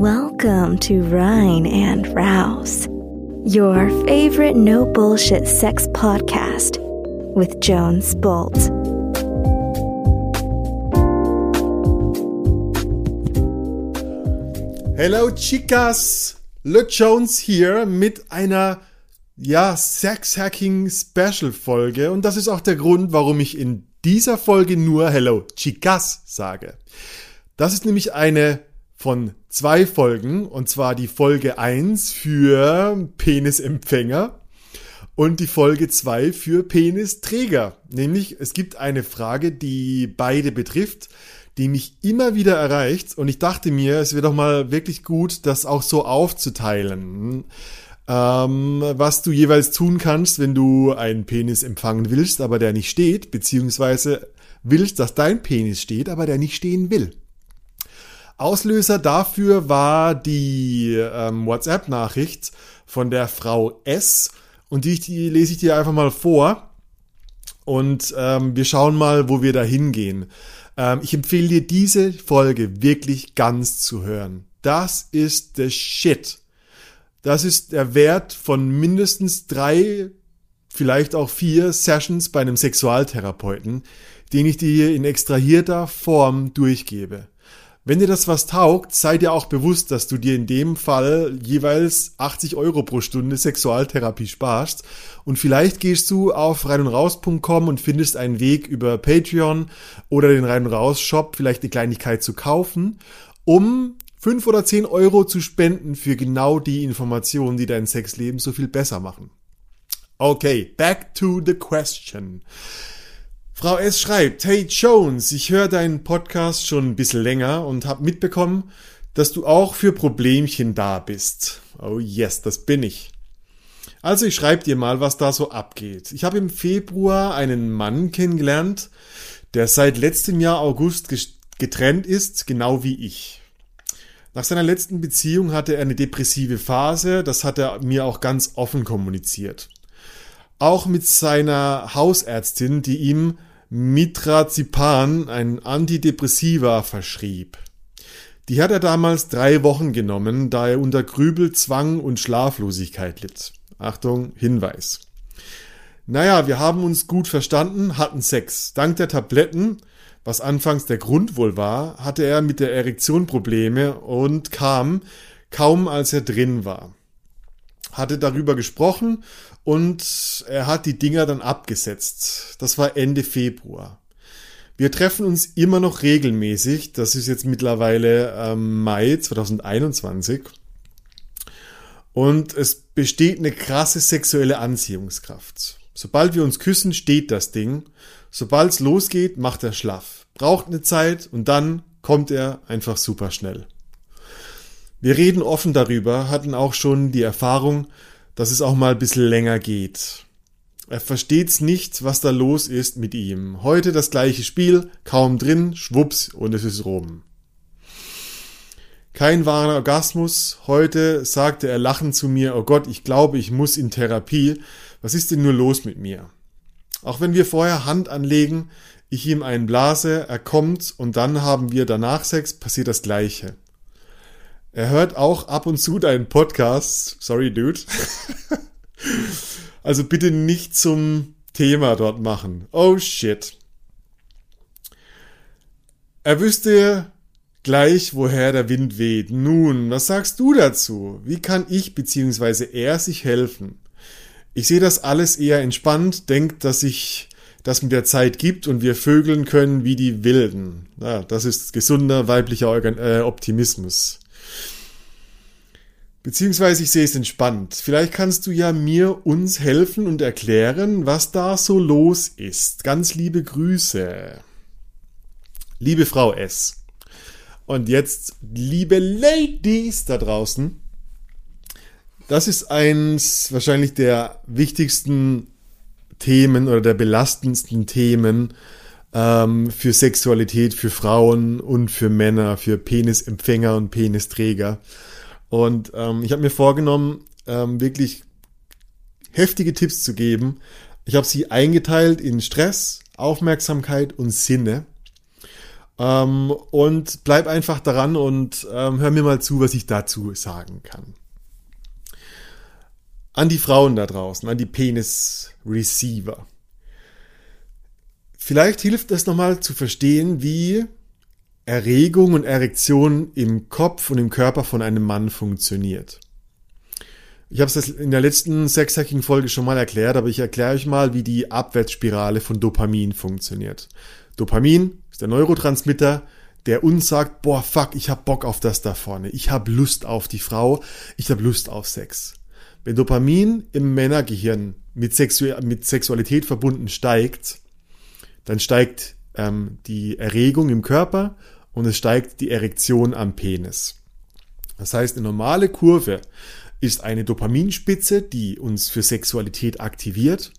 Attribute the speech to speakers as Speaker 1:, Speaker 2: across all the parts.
Speaker 1: Welcome to Rhine and Rouse, your favorite no bullshit sex podcast with Jones Bolt.
Speaker 2: Hello Chicas, Le Jones hier mit einer ja Sex Hacking Special Folge und das ist auch der Grund, warum ich in dieser Folge nur Hello Chicas sage. Das ist nämlich eine von zwei Folgen, und zwar die Folge 1 für Penisempfänger und die Folge 2 für Penisträger. Nämlich, es gibt eine Frage, die beide betrifft, die mich immer wieder erreicht und ich dachte mir, es wäre doch mal wirklich gut, das auch so aufzuteilen. Ähm, was du jeweils tun kannst, wenn du einen Penis empfangen willst, aber der nicht steht, beziehungsweise willst, dass dein Penis steht, aber der nicht stehen will. Auslöser dafür war die ähm, WhatsApp-Nachricht von der Frau S. Und die, die lese ich dir einfach mal vor. Und ähm, wir schauen mal, wo wir da hingehen. Ähm, ich empfehle dir diese Folge wirklich ganz zu hören. Das ist the shit. Das ist der Wert von mindestens drei, vielleicht auch vier Sessions bei einem Sexualtherapeuten, den ich dir in extrahierter Form durchgebe. Wenn dir das was taugt, sei dir auch bewusst, dass du dir in dem Fall jeweils 80 Euro pro Stunde Sexualtherapie sparst. Und vielleicht gehst du auf reinundraus.com und findest einen Weg über Patreon oder den Rein und Raus Shop vielleicht eine Kleinigkeit zu kaufen, um 5 oder 10 Euro zu spenden für genau die Informationen, die dein Sexleben so viel besser machen. Okay, back to the question. Frau S. schreibt, hey Jones, ich höre deinen Podcast schon ein bisschen länger und habe mitbekommen, dass du auch für Problemchen da bist. Oh yes, das bin ich. Also ich schreibe dir mal, was da so abgeht. Ich habe im Februar einen Mann kennengelernt, der seit letztem Jahr August getrennt ist, genau wie ich. Nach seiner letzten Beziehung hatte er eine depressive Phase, das hat er mir auch ganz offen kommuniziert. Auch mit seiner Hausärztin, die ihm Mitrazipan, ein Antidepressiva, verschrieb. Die hat er damals drei Wochen genommen, da er unter Grübel, Zwang und Schlaflosigkeit litt. Achtung, Hinweis. Naja, wir haben uns gut verstanden, hatten Sex. Dank der Tabletten, was anfangs der Grund wohl war, hatte er mit der Erektion Probleme und kam kaum als er drin war. Hatte darüber gesprochen und er hat die Dinger dann abgesetzt. Das war Ende Februar. Wir treffen uns immer noch regelmäßig. Das ist jetzt mittlerweile ähm, Mai 2021. Und es besteht eine krasse sexuelle Anziehungskraft. Sobald wir uns küssen, steht das Ding. Sobald es losgeht, macht er schlaff. Braucht eine Zeit und dann kommt er einfach super schnell. Wir reden offen darüber, hatten auch schon die Erfahrung, dass es auch mal ein bisschen länger geht. Er versteht's nicht, was da los ist mit ihm. Heute das gleiche Spiel, kaum drin, schwupps und es ist rum. Kein wahrer Orgasmus. Heute sagte er lachend zu mir, oh Gott, ich glaube, ich muss in Therapie. Was ist denn nur los mit mir? Auch wenn wir vorher Hand anlegen, ich ihm einen blase, er kommt und dann haben wir danach Sex, passiert das Gleiche. Er hört auch ab und zu deinen Podcast. Sorry, Dude. also bitte nicht zum Thema dort machen. Oh shit. Er wüsste gleich, woher der Wind weht. Nun, was sagst du dazu? Wie kann ich bzw. er sich helfen? Ich sehe das alles eher entspannt, denkt, dass sich das mit der Zeit gibt und wir vögeln können wie die Wilden. Ja, das ist gesunder weiblicher äh, Optimismus. Beziehungsweise ich sehe es entspannt. Vielleicht kannst du ja mir uns helfen und erklären, was da so los ist. Ganz liebe Grüße. Liebe Frau S. Und jetzt, liebe Ladies da draußen. Das ist eins wahrscheinlich der wichtigsten Themen oder der belastendsten Themen ähm, für Sexualität, für Frauen und für Männer, für Penisempfänger und Penisträger. Und ähm, ich habe mir vorgenommen, ähm, wirklich heftige Tipps zu geben. Ich habe sie eingeteilt in Stress, Aufmerksamkeit und Sinne. Ähm, und bleib einfach daran und ähm, hör mir mal zu, was ich dazu sagen kann. An die Frauen da draußen, an die Penis-Receiver. Vielleicht hilft es nochmal zu verstehen, wie Erregung und Erektion im Kopf und im Körper von einem Mann funktioniert. Ich habe es in der letzten Sexhacking-Folge schon mal erklärt, aber ich erkläre euch mal, wie die Abwärtsspirale von Dopamin funktioniert. Dopamin ist der Neurotransmitter, der uns sagt, boah, fuck, ich hab Bock auf das da vorne. Ich hab Lust auf die Frau, ich hab Lust auf Sex. Wenn Dopamin im Männergehirn mit, Sexu mit Sexualität verbunden steigt, dann steigt ähm, die Erregung im Körper und es steigt die Erektion am Penis. Das heißt, eine normale Kurve ist eine Dopaminspitze, die uns für Sexualität aktiviert,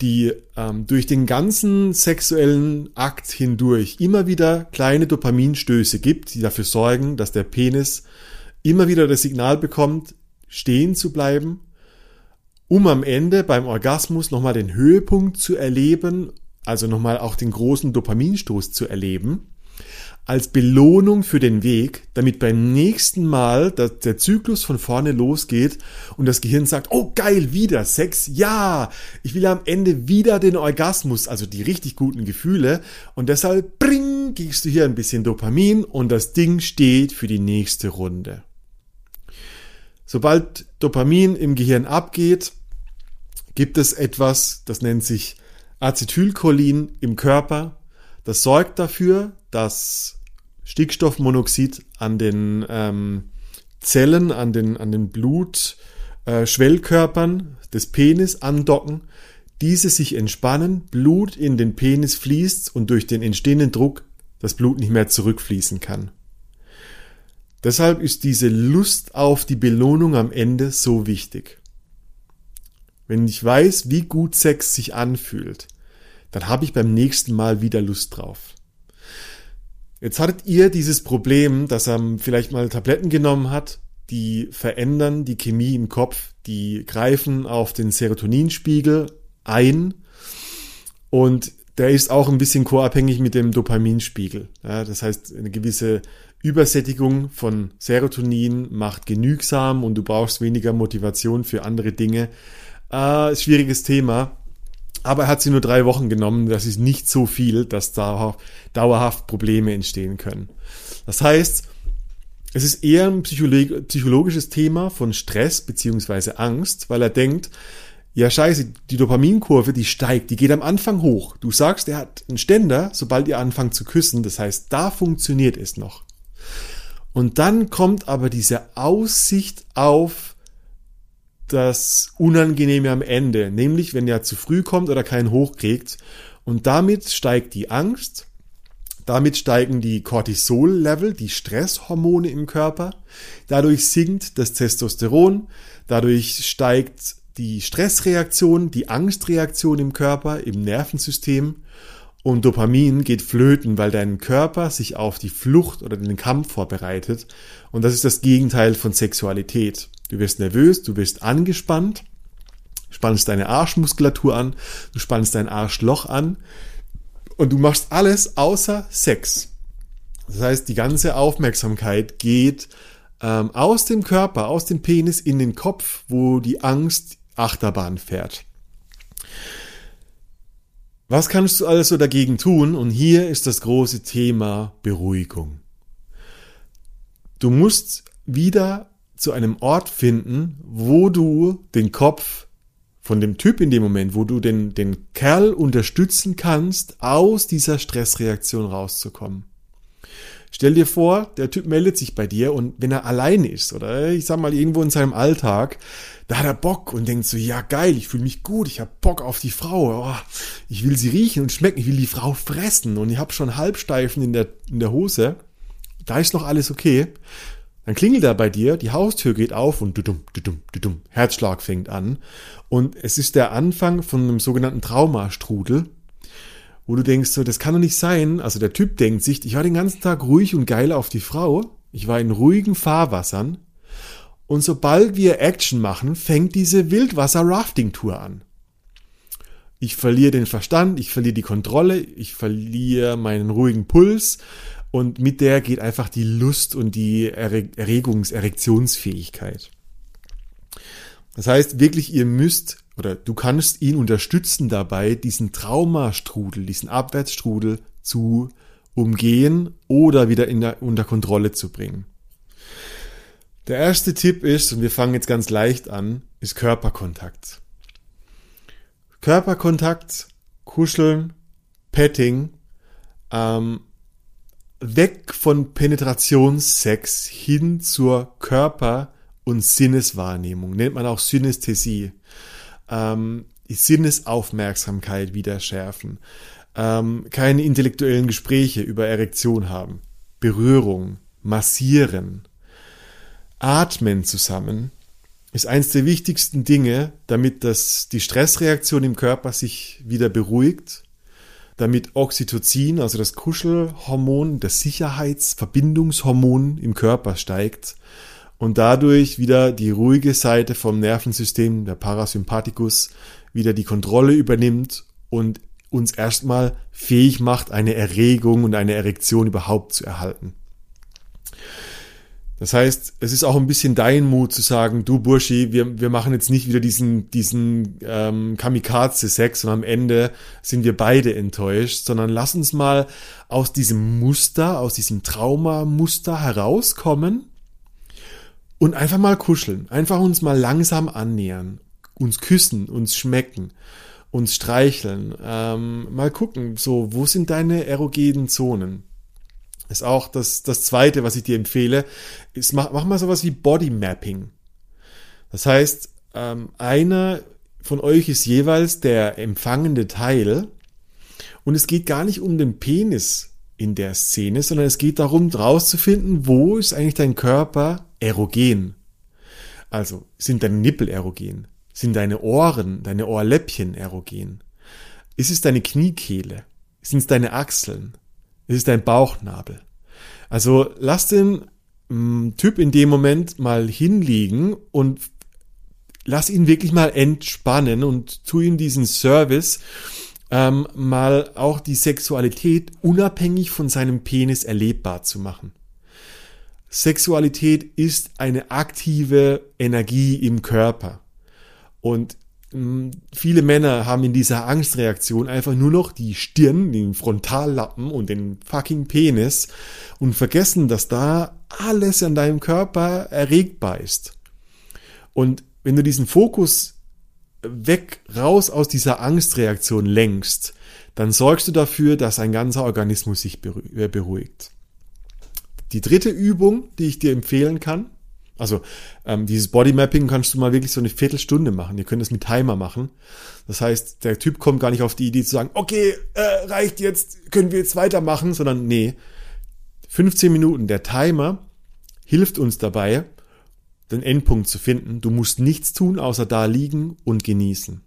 Speaker 2: die ähm, durch den ganzen sexuellen Akt hindurch immer wieder kleine Dopaminstöße gibt, die dafür sorgen, dass der Penis immer wieder das Signal bekommt, stehen zu bleiben, um am Ende beim Orgasmus nochmal den Höhepunkt zu erleben, also nochmal auch den großen Dopaminstoß zu erleben als Belohnung für den Weg, damit beim nächsten Mal der Zyklus von vorne losgeht und das Gehirn sagt, oh geil, wieder Sex, ja, ich will am Ende wieder den Orgasmus, also die richtig guten Gefühle und deshalb bring, gibst du hier ein bisschen Dopamin und das Ding steht für die nächste Runde. Sobald Dopamin im Gehirn abgeht, gibt es etwas, das nennt sich Acetylcholin im Körper, das sorgt dafür, dass Stickstoffmonoxid an den ähm, Zellen, an den, an den Blutschwellkörpern äh, des Penis andocken, diese sich entspannen, Blut in den Penis fließt und durch den entstehenden Druck das Blut nicht mehr zurückfließen kann. Deshalb ist diese Lust auf die Belohnung am Ende so wichtig. Wenn ich weiß, wie gut Sex sich anfühlt, dann habe ich beim nächsten Mal wieder Lust drauf. Jetzt hattet ihr dieses Problem, dass er vielleicht mal Tabletten genommen hat, die verändern die Chemie im Kopf, die greifen auf den Serotoninspiegel ein und der ist auch ein bisschen koabhängig mit dem Dopaminspiegel. Ja, das heißt, eine gewisse Übersättigung von Serotonin macht genügsam und du brauchst weniger Motivation für andere Dinge. Äh, schwieriges Thema. Aber er hat sie nur drei Wochen genommen. Das ist nicht so viel, dass dauerhaft Probleme entstehen können. Das heißt, es ist eher ein psychologisches Thema von Stress beziehungsweise Angst, weil er denkt, ja scheiße, die Dopaminkurve, die steigt, die geht am Anfang hoch. Du sagst, er hat einen Ständer, sobald ihr anfangt zu küssen. Das heißt, da funktioniert es noch. Und dann kommt aber diese Aussicht auf das Unangenehme am Ende, nämlich wenn er zu früh kommt oder keinen hochkriegt. Und damit steigt die Angst, damit steigen die Cortisol-Level, die Stresshormone im Körper, dadurch sinkt das Testosteron, dadurch steigt die Stressreaktion, die Angstreaktion im Körper, im Nervensystem und Dopamin geht flöten, weil dein Körper sich auf die Flucht oder den Kampf vorbereitet. Und das ist das Gegenteil von Sexualität. Du wirst nervös, du wirst angespannt, spannst deine Arschmuskulatur an, du spannst dein Arschloch an und du machst alles außer Sex. Das heißt, die ganze Aufmerksamkeit geht ähm, aus dem Körper, aus dem Penis in den Kopf, wo die Angst Achterbahn fährt. Was kannst du also dagegen tun? Und hier ist das große Thema Beruhigung. Du musst wieder zu einem Ort finden, wo du den Kopf von dem Typ in dem Moment, wo du den, den Kerl unterstützen kannst, aus dieser Stressreaktion rauszukommen. Stell dir vor, der Typ meldet sich bei dir und wenn er allein ist oder ich sag mal irgendwo in seinem Alltag, da hat er Bock und denkt so, ja geil, ich fühle mich gut, ich habe Bock auf die Frau, oh, ich will sie riechen und schmecken, ich will die Frau fressen und ich habe schon Halbsteifen in der, in der Hose, da ist noch alles okay. Dann klingelt er bei dir, die Haustür geht auf und dudum, dudum, dudum, Herzschlag fängt an. Und es ist der Anfang von einem sogenannten Traumastrudel, wo du denkst, so, das kann doch nicht sein. Also der Typ denkt sich, ich war den ganzen Tag ruhig und geil auf die Frau. Ich war in ruhigen Fahrwassern. Und sobald wir Action machen, fängt diese Wildwasser-Rafting-Tour an. Ich verliere den Verstand, ich verliere die Kontrolle, ich verliere meinen ruhigen Puls und mit der geht einfach die Lust und die Erregungs-, Erektionsfähigkeit. Das heißt wirklich, ihr müsst oder du kannst ihn unterstützen dabei, diesen Traumastrudel, diesen Abwärtsstrudel zu umgehen oder wieder in der, unter Kontrolle zu bringen. Der erste Tipp ist, und wir fangen jetzt ganz leicht an, ist Körperkontakt. Körperkontakt, Kuscheln, Petting, ähm, weg von Penetrationssex hin zur Körper- und Sinneswahrnehmung, nennt man auch Synästhesie. Ähm, die Sinnesaufmerksamkeit wieder schärfen. Ähm, keine intellektuellen Gespräche über Erektion haben. Berührung, massieren, atmen zusammen ist eines der wichtigsten Dinge, damit das, die Stressreaktion im Körper sich wieder beruhigt, damit Oxytocin, also das Kuschelhormon, das Sicherheitsverbindungshormon im Körper steigt und dadurch wieder die ruhige Seite vom Nervensystem, der Parasympathikus, wieder die Kontrolle übernimmt und uns erstmal fähig macht, eine Erregung und eine Erektion überhaupt zu erhalten. Das heißt, es ist auch ein bisschen dein Mut zu sagen, du Burschi, wir, wir machen jetzt nicht wieder diesen, diesen ähm, Kamikaze-Sex und am Ende sind wir beide enttäuscht, sondern lass uns mal aus diesem Muster, aus diesem Traumamuster herauskommen und einfach mal kuscheln, einfach uns mal langsam annähern, uns küssen, uns schmecken, uns streicheln, ähm, mal gucken, so, wo sind deine erogenen Zonen? Ist auch das, das zweite, was ich dir empfehle, ist, mach, mach mal sowas wie Body Mapping. Das heißt, ähm, einer von euch ist jeweils der empfangende Teil und es geht gar nicht um den Penis in der Szene, sondern es geht darum, rauszufinden, wo ist eigentlich dein Körper erogen. Also sind deine Nippel erogen? Sind deine Ohren, deine Ohrläppchen erogen? Ist es deine Kniekehle? Sind es deine Achseln? Ist es dein Bauchnabel? Also lass den mm, Typ in dem Moment mal hinliegen und lass ihn wirklich mal entspannen und tu ihm diesen Service, ähm, mal auch die Sexualität unabhängig von seinem Penis erlebbar zu machen. Sexualität ist eine aktive Energie im Körper. Und viele Männer haben in dieser Angstreaktion einfach nur noch die Stirn, den Frontallappen und den fucking Penis und vergessen, dass da alles an deinem Körper erregbar ist. Und wenn du diesen Fokus weg, raus aus dieser Angstreaktion lenkst, dann sorgst du dafür, dass ein ganzer Organismus sich beruhigt. Die dritte Übung, die ich dir empfehlen kann, also ähm, dieses Bodymapping kannst du mal wirklich so eine Viertelstunde machen. Ihr könnt es mit Timer machen. Das heißt, der Typ kommt gar nicht auf die Idee zu sagen, okay, äh, reicht jetzt, können wir jetzt weitermachen, sondern nee, 15 Minuten. Der Timer hilft uns dabei, den Endpunkt zu finden. Du musst nichts tun, außer da liegen und genießen.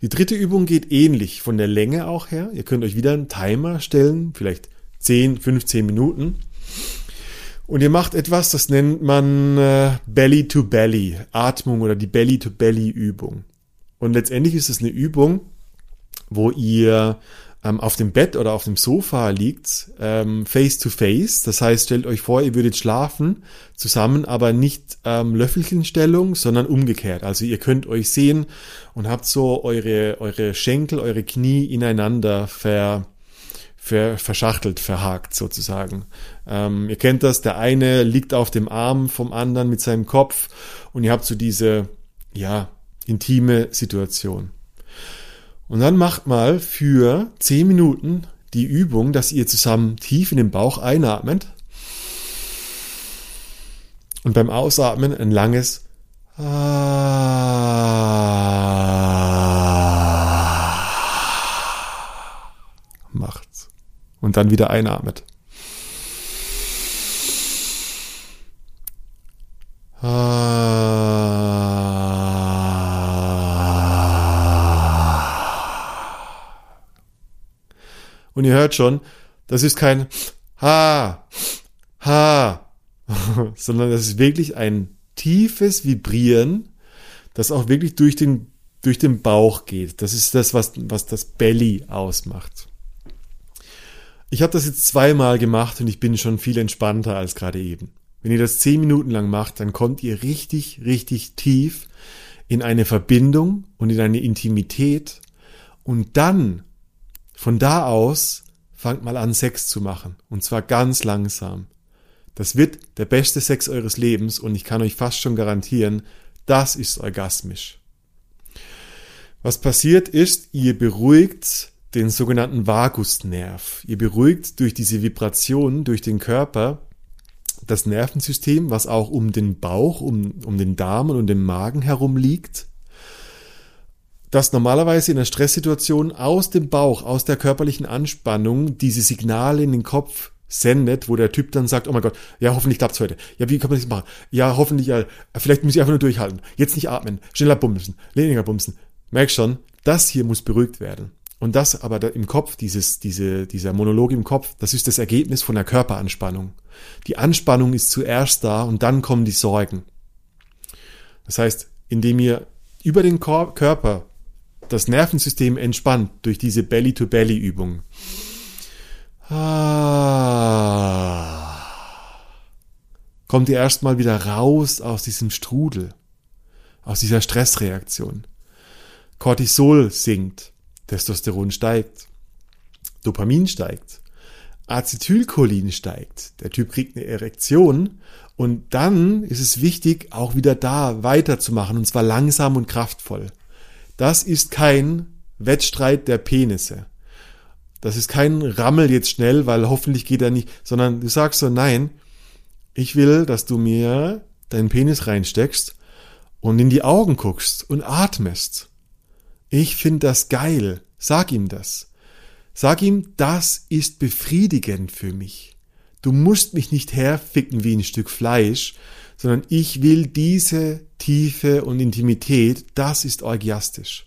Speaker 2: Die dritte Übung geht ähnlich von der Länge auch her. Ihr könnt euch wieder einen Timer stellen, vielleicht 10, 15 Minuten. Und ihr macht etwas, das nennt man äh, Belly to Belly, Atmung oder die Belly to Belly Übung. Und letztendlich ist es eine Übung, wo ihr ähm, auf dem Bett oder auf dem Sofa liegt, ähm, face to face. Das heißt, stellt euch vor, ihr würdet schlafen zusammen, aber nicht ähm, Löffelchenstellung, sondern umgekehrt. Also ihr könnt euch sehen und habt so eure, eure Schenkel, eure Knie ineinander ver, ver, verschachtelt, verhakt sozusagen. Ähm, ihr kennt das, der eine liegt auf dem Arm vom anderen mit seinem Kopf und ihr habt so diese, ja, intime Situation. Und dann macht mal für 10 Minuten die Übung, dass ihr zusammen tief in den Bauch einatmet und beim Ausatmen ein langes macht und dann wieder einatmet. Und ihr hört schon, das ist kein Ha, Ha, sondern das ist wirklich ein tiefes Vibrieren, das auch wirklich durch den durch den Bauch geht. Das ist das, was, was das Belly ausmacht. Ich habe das jetzt zweimal gemacht und ich bin schon viel entspannter als gerade eben. Wenn ihr das zehn Minuten lang macht, dann kommt ihr richtig, richtig tief in eine Verbindung und in eine Intimität und dann von da aus fangt mal an, Sex zu machen. Und zwar ganz langsam. Das wird der beste Sex eures Lebens und ich kann euch fast schon garantieren, das ist orgasmisch. Was passiert ist, ihr beruhigt den sogenannten Vagusnerv. Ihr beruhigt durch diese Vibration durch den Körper das Nervensystem, was auch um den Bauch, um, um den Darm und um den Magen herum liegt, das normalerweise in einer Stresssituation aus dem Bauch, aus der körperlichen Anspannung diese Signale in den Kopf sendet, wo der Typ dann sagt, oh mein Gott, ja, hoffentlich klappt's heute. Ja, wie kann man das machen? Ja, hoffentlich, ja, vielleicht muss ich einfach nur durchhalten. Jetzt nicht atmen, schneller bumsen, weniger bumsen. Merk schon, das hier muss beruhigt werden. Und das aber im Kopf, dieses, diese, dieser Monolog im Kopf, das ist das Ergebnis von der Körperanspannung. Die Anspannung ist zuerst da und dann kommen die Sorgen. Das heißt, indem ihr über den Körper das Nervensystem entspannt durch diese Belly-to-Belly-Übung, Ah. Kommt ihr erstmal wieder raus aus diesem Strudel, aus dieser Stressreaktion. Cortisol sinkt, Testosteron steigt, Dopamin steigt, Acetylcholin steigt, der Typ kriegt eine Erektion und dann ist es wichtig, auch wieder da weiterzumachen und zwar langsam und kraftvoll. Das ist kein Wettstreit der Penisse. Das ist kein Rammel jetzt schnell, weil hoffentlich geht er nicht, sondern du sagst so, nein, ich will, dass du mir deinen Penis reinsteckst und in die Augen guckst und atmest. Ich finde das geil. Sag ihm das. Sag ihm, das ist befriedigend für mich. Du musst mich nicht herficken wie ein Stück Fleisch, sondern ich will diese Tiefe und Intimität, das ist orgiastisch.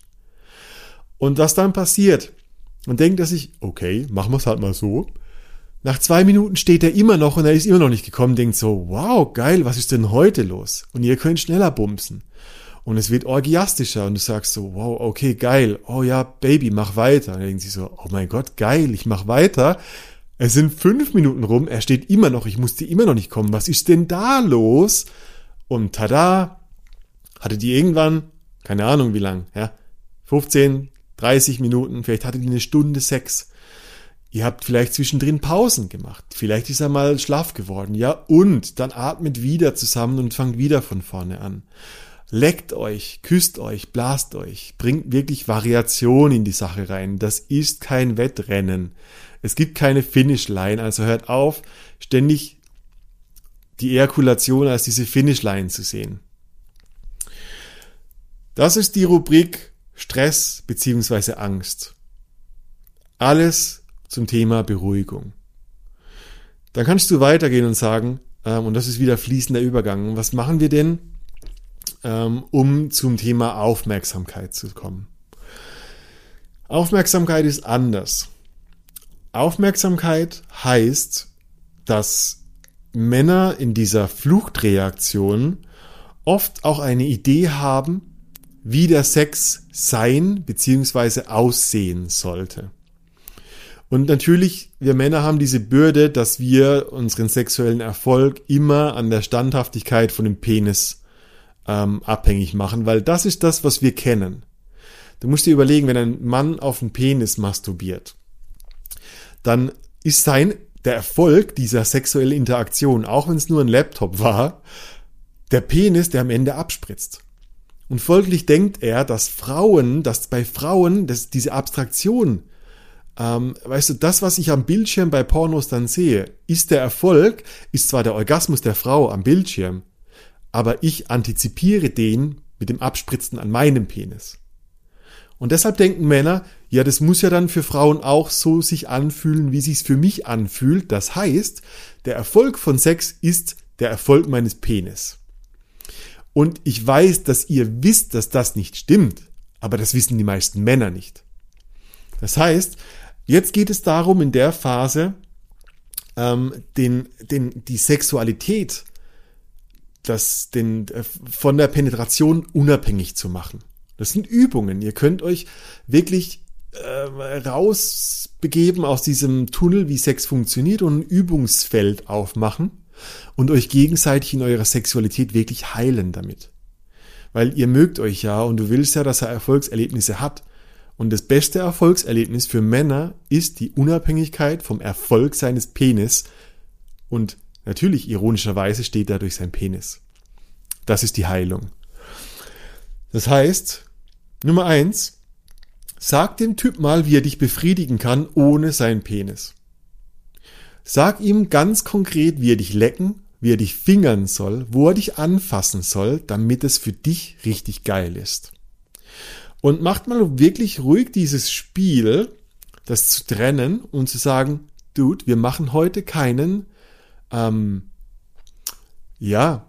Speaker 2: Und was dann passiert, und denkt er sich, okay, machen wir es halt mal so. Nach zwei Minuten steht er immer noch und er ist immer noch nicht gekommen, denkt so, wow, geil, was ist denn heute los? Und ihr könnt schneller bumsen. Und es wird orgiastischer und du sagst so, wow, okay, geil, oh ja, Baby, mach weiter. Und er denkt sich so, oh mein Gott, geil, ich mach weiter. Es sind fünf Minuten rum, er steht immer noch, ich musste immer noch nicht kommen. Was ist denn da los? Und tada, hattet ihr irgendwann, keine Ahnung wie lang, ja, 15, 30 Minuten, vielleicht hattet ihr eine Stunde Sex. Ihr habt vielleicht zwischendrin Pausen gemacht. Vielleicht ist er mal schlaff geworden. Ja, und dann atmet wieder zusammen und fangt wieder von vorne an. Leckt euch, küsst euch, blast euch, bringt wirklich Variation in die Sache rein. Das ist kein Wettrennen. Es gibt keine Finishline, also hört auf, ständig die Ejakulation als diese Finishline zu sehen. Das ist die Rubrik Stress beziehungsweise Angst. Alles zum Thema Beruhigung. Dann kannst du weitergehen und sagen, ähm, und das ist wieder fließender Übergang, was machen wir denn, ähm, um zum Thema Aufmerksamkeit zu kommen? Aufmerksamkeit ist anders. Aufmerksamkeit heißt, dass Männer in dieser Fluchtreaktion oft auch eine Idee haben, wie der Sex sein bzw. aussehen sollte. Und natürlich, wir Männer haben diese Bürde, dass wir unseren sexuellen Erfolg immer an der Standhaftigkeit von dem Penis ähm, abhängig machen, weil das ist das, was wir kennen. Du musst dir überlegen, wenn ein Mann auf den Penis masturbiert, dann ist sein der Erfolg dieser sexuellen Interaktion, auch wenn es nur ein Laptop war, der Penis, der am Ende abspritzt. Und folglich denkt er, dass Frauen, dass bei Frauen, dass diese Abstraktion, ähm, weißt du, das, was ich am Bildschirm bei Pornos dann sehe, ist der Erfolg, ist zwar der Orgasmus der Frau am Bildschirm, aber ich antizipiere den mit dem Abspritzen an meinem Penis. Und deshalb denken Männer, ja, das muss ja dann für Frauen auch so sich anfühlen, wie sich's für mich anfühlt. Das heißt, der Erfolg von Sex ist der Erfolg meines Penis. Und ich weiß, dass ihr wisst, dass das nicht stimmt, aber das wissen die meisten Männer nicht. Das heißt, jetzt geht es darum, in der Phase ähm, den, den, die Sexualität das, den, äh, von der Penetration unabhängig zu machen. Das sind Übungen. Ihr könnt euch wirklich äh, rausbegeben aus diesem Tunnel, wie Sex funktioniert und ein Übungsfeld aufmachen und euch gegenseitig in eurer Sexualität wirklich heilen damit. Weil ihr mögt euch ja und du willst ja, dass er Erfolgserlebnisse hat. Und das beste Erfolgserlebnis für Männer ist die Unabhängigkeit vom Erfolg seines Penis. Und natürlich, ironischerweise, steht dadurch sein Penis. Das ist die Heilung. Das heißt, Nummer eins, sag dem Typ mal, wie er dich befriedigen kann ohne seinen Penis. Sag ihm ganz konkret, wie er dich lecken, wie er dich fingern soll, wo er dich anfassen soll, damit es für dich richtig geil ist. Und macht mal wirklich ruhig dieses Spiel, das zu trennen und zu sagen, Dude, wir machen heute keinen, ähm, ja,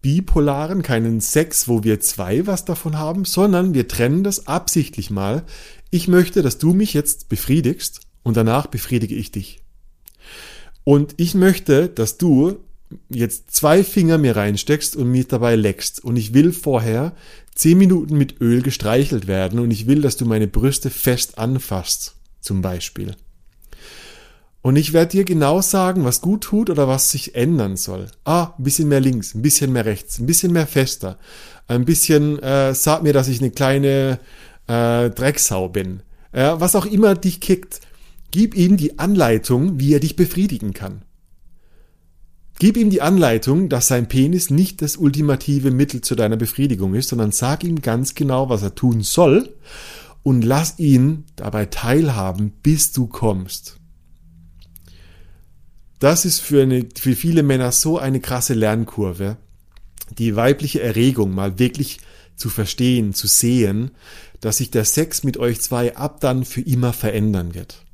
Speaker 2: bipolaren, keinen Sex, wo wir zwei was davon haben, sondern wir trennen das absichtlich mal. Ich möchte, dass du mich jetzt befriedigst und danach befriedige ich dich. Und ich möchte, dass du jetzt zwei Finger mir reinsteckst und mich dabei leckst. Und ich will vorher zehn Minuten mit Öl gestreichelt werden und ich will, dass du meine Brüste fest anfasst, zum Beispiel. Und ich werde dir genau sagen, was gut tut oder was sich ändern soll. Ah, ein bisschen mehr links, ein bisschen mehr rechts, ein bisschen mehr fester, ein bisschen, äh, sag mir, dass ich eine kleine äh, Drecksau bin. Ja, was auch immer dich kickt. Gib ihm die Anleitung, wie er dich befriedigen kann. Gib ihm die Anleitung, dass sein Penis nicht das ultimative Mittel zu deiner Befriedigung ist, sondern sag ihm ganz genau, was er tun soll und lass ihn dabei teilhaben, bis du kommst. Das ist für, eine, für viele Männer so eine krasse Lernkurve, die weibliche Erregung mal wirklich zu verstehen, zu sehen, dass sich der Sex mit euch zwei ab dann für immer verändern wird.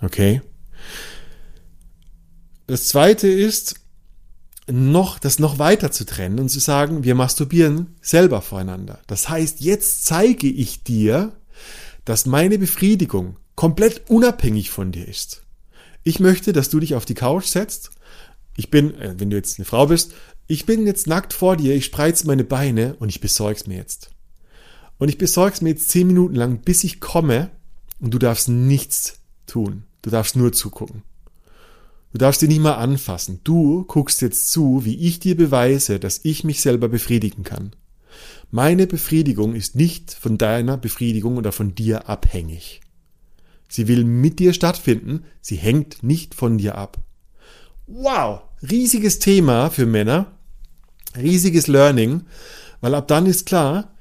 Speaker 2: Okay? Das zweite ist, noch, das noch weiter zu trennen und zu sagen, wir masturbieren selber voreinander. Das heißt, jetzt zeige ich dir, dass meine Befriedigung komplett unabhängig von dir ist. Ich möchte, dass du dich auf die Couch setzt. Ich bin, äh, wenn du jetzt eine Frau bist, ich bin jetzt nackt vor dir, ich spreiz meine Beine und ich besorg's mir jetzt. Und ich besorg's mir jetzt zehn Minuten lang, bis ich komme und du darfst nichts tun. Du darfst nur zugucken. Du darfst dich nicht mal anfassen. Du guckst jetzt zu, wie ich dir beweise, dass ich mich selber befriedigen kann. Meine Befriedigung ist nicht von deiner Befriedigung oder von dir abhängig. Sie will mit dir stattfinden, sie hängt nicht von dir ab. Wow, riesiges Thema für Männer, riesiges Learning, weil ab dann ist klar,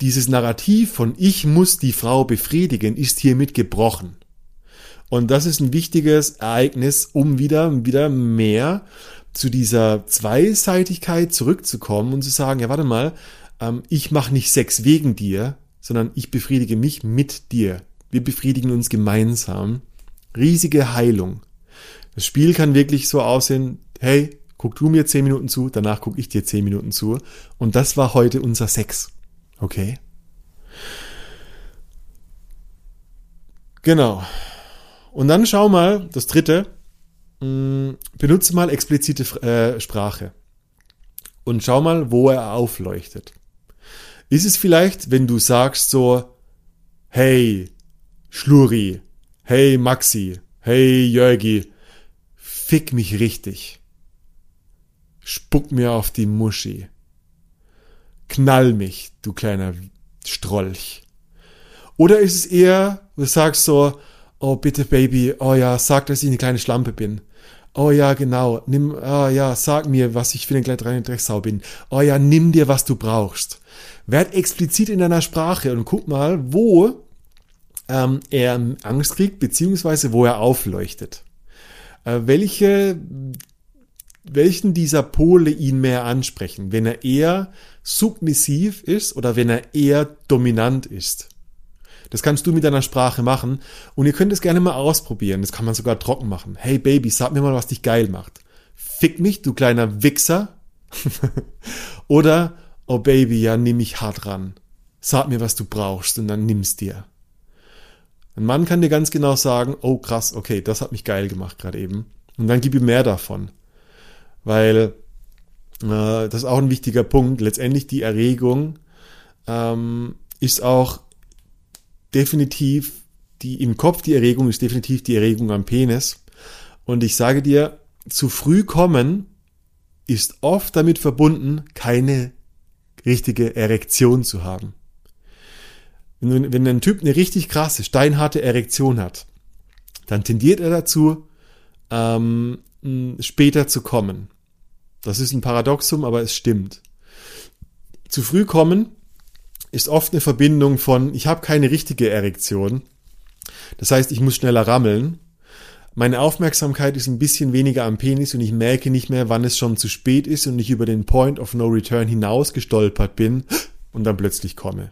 Speaker 2: dieses Narrativ von ich muss die Frau befriedigen ist hiermit gebrochen. Und das ist ein wichtiges Ereignis, um wieder, wieder mehr zu dieser Zweiseitigkeit zurückzukommen und zu sagen, ja, warte mal, ähm, ich mache nicht Sex wegen dir, sondern ich befriedige mich mit dir. Wir befriedigen uns gemeinsam. Riesige Heilung. Das Spiel kann wirklich so aussehen, hey, guck du mir zehn Minuten zu, danach guck ich dir zehn Minuten zu. Und das war heute unser Sex. Okay? Genau. Und dann schau mal, das dritte, mm, benutze mal explizite äh, Sprache. Und schau mal, wo er aufleuchtet. Ist es vielleicht, wenn du sagst so, hey, Schluri, hey Maxi, hey Jörgi, fick mich richtig. Spuck mir auf die Muschi. Knall mich, du kleiner Strolch. Oder ist es eher, du sagst so, oh bitte Baby, oh ja, sag, dass ich eine kleine Schlampe bin. Oh ja, genau, nimm, oh ja, sag mir, was ich für eine kleine Drecksau bin. Oh ja, nimm dir, was du brauchst. Werd explizit in deiner Sprache und guck mal, wo ähm, er Angst kriegt, beziehungsweise wo er aufleuchtet. Äh, welche, welchen dieser Pole ihn mehr ansprechen, wenn er eher submissiv ist oder wenn er eher dominant ist. Das kannst du mit deiner Sprache machen und ihr könnt es gerne mal ausprobieren. Das kann man sogar trocken machen. Hey Baby, sag mir mal, was dich geil macht. Fick mich, du kleiner Wichser. Oder, oh Baby, ja, nimm mich hart ran. Sag mir, was du brauchst und dann nimm's dir. Ein Mann kann dir ganz genau sagen, oh krass, okay, das hat mich geil gemacht gerade eben. Und dann gib ihm mehr davon. Weil äh, das ist auch ein wichtiger Punkt. Letztendlich die Erregung ähm, ist auch definitiv die im Kopf die Erregung ist definitiv die Erregung am Penis. Und ich sage dir, zu früh kommen ist oft damit verbunden, keine richtige Erektion zu haben. Wenn, wenn ein Typ eine richtig krasse, steinharte Erektion hat, dann tendiert er dazu, ähm, später zu kommen. Das ist ein Paradoxum, aber es stimmt. Zu früh kommen ist oft eine Verbindung von, ich habe keine richtige Erektion. Das heißt, ich muss schneller rammeln. Meine Aufmerksamkeit ist ein bisschen weniger am Penis und ich merke nicht mehr, wann es schon zu spät ist und ich über den Point of No Return hinaus gestolpert bin und dann plötzlich komme.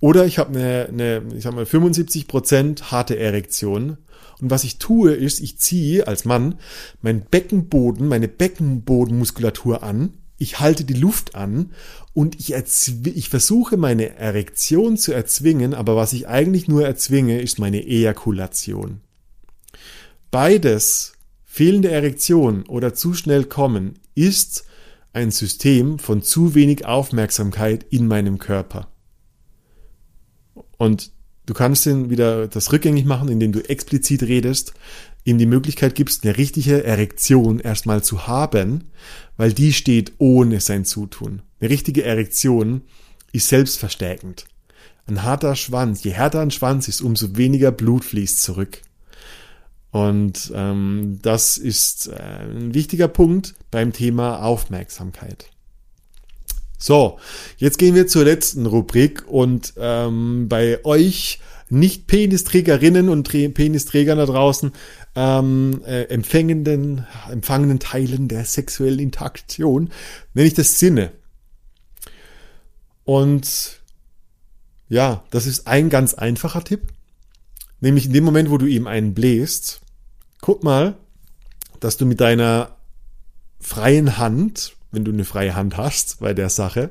Speaker 2: Oder ich habe eine, eine, ich sag mal, 75% harte Erektion. Und was ich tue, ist, ich ziehe als Mann meinen Beckenboden, meine Beckenbodenmuskulatur an. Ich halte die Luft an und ich, ich versuche meine Erektion zu erzwingen, aber was ich eigentlich nur erzwinge, ist meine Ejakulation. Beides, fehlende Erektion oder zu schnell kommen, ist ein System von zu wenig Aufmerksamkeit in meinem Körper. Und du kannst den wieder das rückgängig machen, indem du explizit redest, ihm die Möglichkeit gibst, eine richtige Erektion erstmal zu haben, weil die steht ohne sein Zutun. Eine richtige Erektion ist selbstverstärkend. Ein harter Schwanz, je härter ein Schwanz ist, umso weniger Blut fließt zurück. Und ähm, das ist äh, ein wichtiger Punkt beim Thema Aufmerksamkeit. So, jetzt gehen wir zur letzten Rubrik und ähm, bei euch nicht Penisträgerinnen und Penisträgern da draußen ähm, äh, empfängenden, empfangenen Teilen der sexuellen Interaktion nenne ich das Sinne. Und ja, das ist ein ganz einfacher Tipp. Nämlich in dem Moment, wo du ihm einen bläst, guck mal, dass du mit deiner freien Hand wenn du eine freie Hand hast bei der Sache,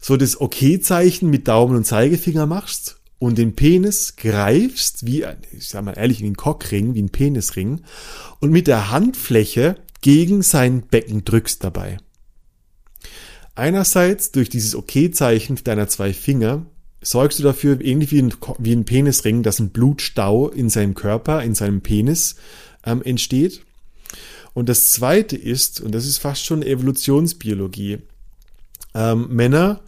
Speaker 2: so das Okay-Zeichen mit Daumen und Zeigefinger machst und den Penis greifst, wie, ich sag mal ehrlich, wie ein Cockring, wie ein Penisring, und mit der Handfläche gegen sein Becken drückst dabei. Einerseits durch dieses Okay-Zeichen deiner zwei Finger sorgst du dafür, ähnlich wie ein, wie ein Penisring, dass ein Blutstau in seinem Körper, in seinem Penis ähm, entsteht. Und das zweite ist, und das ist fast schon Evolutionsbiologie, ähm, Männer,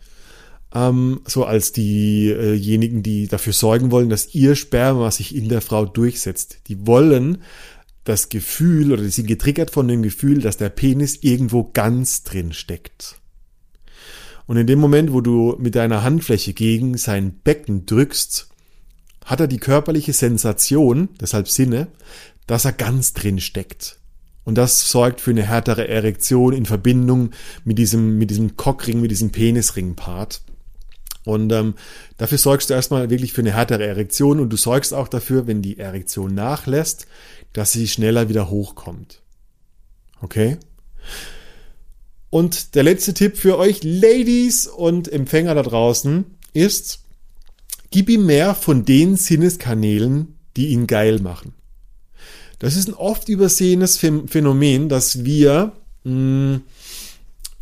Speaker 2: ähm, so als diejenigen, die dafür sorgen wollen, dass ihr Sperma sich in der Frau durchsetzt, die wollen das Gefühl oder die sind getriggert von dem Gefühl, dass der Penis irgendwo ganz drin steckt. Und in dem Moment, wo du mit deiner Handfläche gegen sein Becken drückst, hat er die körperliche Sensation, deshalb Sinne, dass er ganz drin steckt. Und das sorgt für eine härtere Erektion in Verbindung mit diesem, mit diesem Cockring, mit diesem Penisring-Part. Und ähm, dafür sorgst du erstmal wirklich für eine härtere Erektion und du sorgst auch dafür, wenn die Erektion nachlässt, dass sie schneller wieder hochkommt. Okay? Und der letzte Tipp für euch Ladies und Empfänger da draußen ist, gib ihm mehr von den Sinneskanälen, die ihn geil machen. Das ist ein oft übersehenes Phänomen, dass wir mh, hm,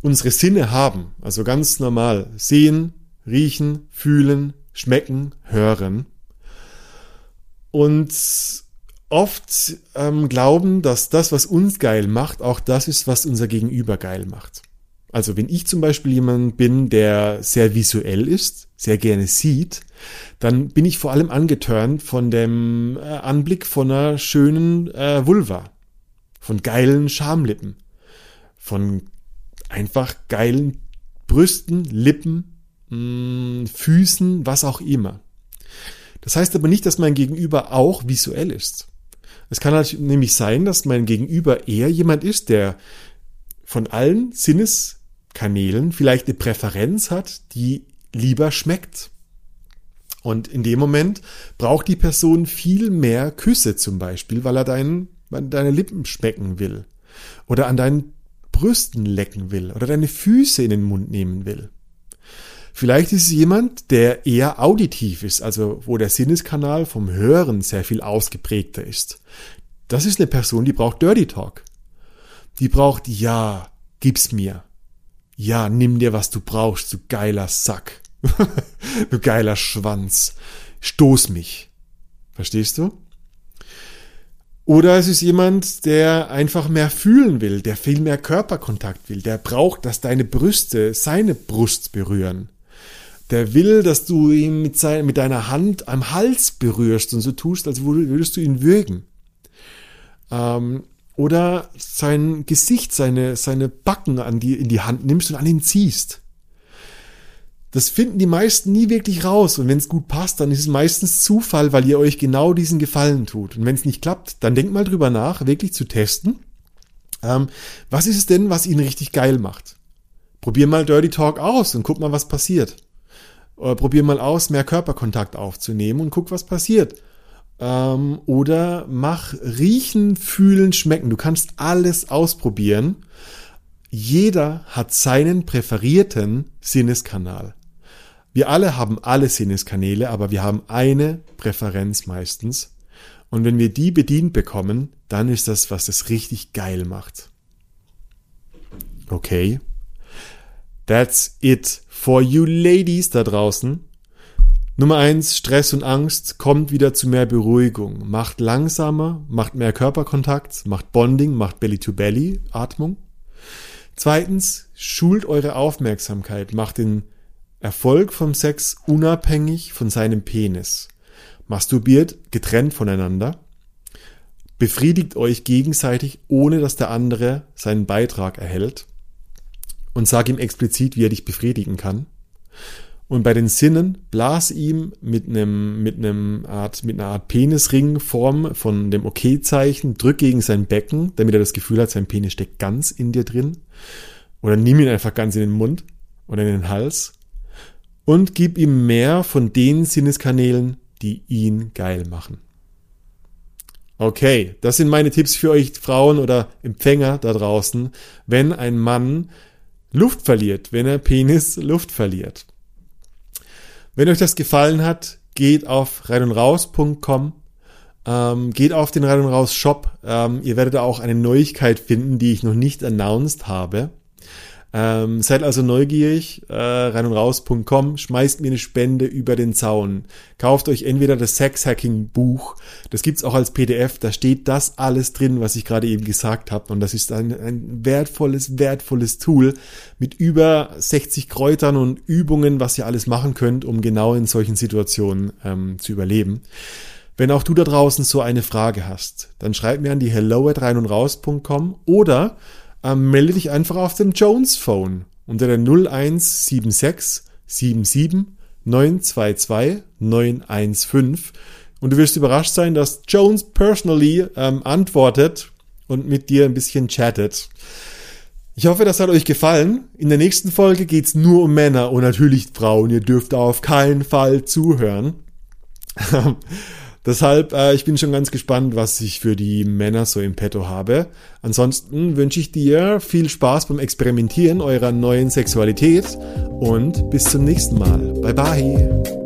Speaker 2: unsere Sinne haben. Also ganz normal. Sehen, riechen, fühlen, schmecken, hören. Und oft ähm, glauben, dass das, was uns geil macht, auch das ist, was unser Gegenüber geil macht. Also wenn ich zum Beispiel jemand bin, der sehr visuell ist, sehr gerne sieht, dann bin ich vor allem angetörnt von dem äh, Anblick von einer schönen äh, Vulva, von geilen Schamlippen, von einfach geilen Brüsten, Lippen, mh, mm, Füßen, was auch immer. Das heißt aber nicht, dass mein Gegenüber auch visuell ist. Es kann halt nämlich sein, dass mein Gegenüber eher jemand ist, der von allen Sinneskanälen vielleicht eine Präferenz hat, die lieber schmeckt. Und in dem Moment braucht die Person viel mehr Küsse zum Beispiel, weil er dein, deine Lippen schmecken will. Oder an deinen Brüsten lecken will. Oder deine Füße in den Mund nehmen will. Vielleicht ist es jemand, der eher auditiv ist, also wo der Sinneskanal vom Hören sehr viel ausgeprägter ist. Das ist eine Person, die braucht Dirty Talk. Die braucht, ja, gib's mir. Ja, nimm dir, was du brauchst, du geiler Sack. du geiler Schwanz, stoß mich. Verstehst du? Oder es ist jemand, der einfach mehr fühlen will, der viel mehr Körperkontakt will, der braucht, dass deine Brüste seine Brust berühren. Der will, dass du ihn mit, sein, mit deiner Hand am Hals berührst und so tust, als würdest du ihn würgen. Ähm, oder sein Gesicht, seine, seine Backen an die, in die Hand nimmst und an ihn ziehst. Das finden die meisten nie wirklich raus. Und wenn es gut passt, dann ist es meistens Zufall, weil ihr euch genau diesen Gefallen tut. Und wenn es nicht klappt, dann denkt mal drüber nach, wirklich zu testen. Ähm, was ist es denn, was ihn richtig geil macht? Probier mal Dirty Talk aus und guck mal, was passiert. Oder probier mal aus, mehr Körperkontakt aufzunehmen und guck, was passiert. Ähm, oder mach riechen, fühlen, schmecken. Du kannst alles ausprobieren. Jeder hat seinen präferierten Sinneskanal. Wir alle haben alle Sinneskanäle, aber wir haben eine Präferenz meistens. Und wenn wir die bedient bekommen, dann ist das, was es richtig geil macht. Okay. That's it for you ladies da draußen. Nummer eins, Stress und Angst, kommt wieder zu mehr Beruhigung. Macht langsamer, macht mehr Körperkontakt, macht Bonding, macht Belly-to-Belly-Atmung. Zweitens, schult eure Aufmerksamkeit, macht den Erfolg vom Sex unabhängig von seinem Penis. Masturbiert getrennt voneinander. Befriedigt euch gegenseitig, ohne dass der andere seinen Beitrag erhält. Und sag ihm explizit, wie er dich befriedigen kann. Und bei den Sinnen blas ihm mit einem, mit einem Art, mit einer Art Penisringform von dem Okay-Zeichen, drück gegen sein Becken, damit er das Gefühl hat, sein Penis steckt ganz in dir drin. Oder nimm ihn einfach ganz in den Mund oder in den Hals und gib ihm mehr von den Sinneskanälen, die ihn geil machen. Okay, das sind meine Tipps für euch Frauen oder Empfänger da draußen, wenn ein Mann Luft verliert, wenn er Penis Luft verliert. Wenn euch das gefallen hat, geht auf reinundraus.com, ähm, geht auf den Rein und Raus Shop. Ähm, ihr werdet auch eine Neuigkeit finden, die ich noch nicht announced habe. Ähm, seid also neugierig, äh, rein und raus.com, schmeißt mir eine Spende über den Zaun. Kauft euch entweder das Sex-Hacking-Buch, das gibt's auch als PDF, da steht das alles drin, was ich gerade eben gesagt habe. Und das ist ein, ein wertvolles, wertvolles Tool mit über 60 Kräutern und Übungen, was ihr alles machen könnt, um genau in solchen Situationen ähm, zu überleben. Wenn auch du da draußen so eine Frage hast, dann schreib mir an die hello at rein und raus.com oder ähm, melde dich einfach auf dem Jones Phone unter der 0176 77 922 915 und du wirst überrascht sein, dass Jones personally ähm, antwortet und mit dir ein bisschen chattet. Ich hoffe, das hat euch gefallen. In der nächsten Folge geht's nur um Männer und natürlich Frauen. Ihr dürft auf keinen Fall zuhören. Deshalb, äh, ich bin schon ganz gespannt, was ich für die Männer so im Petto habe. Ansonsten wünsche ich dir viel Spaß beim Experimentieren eurer neuen Sexualität und bis zum nächsten Mal. Bye bye.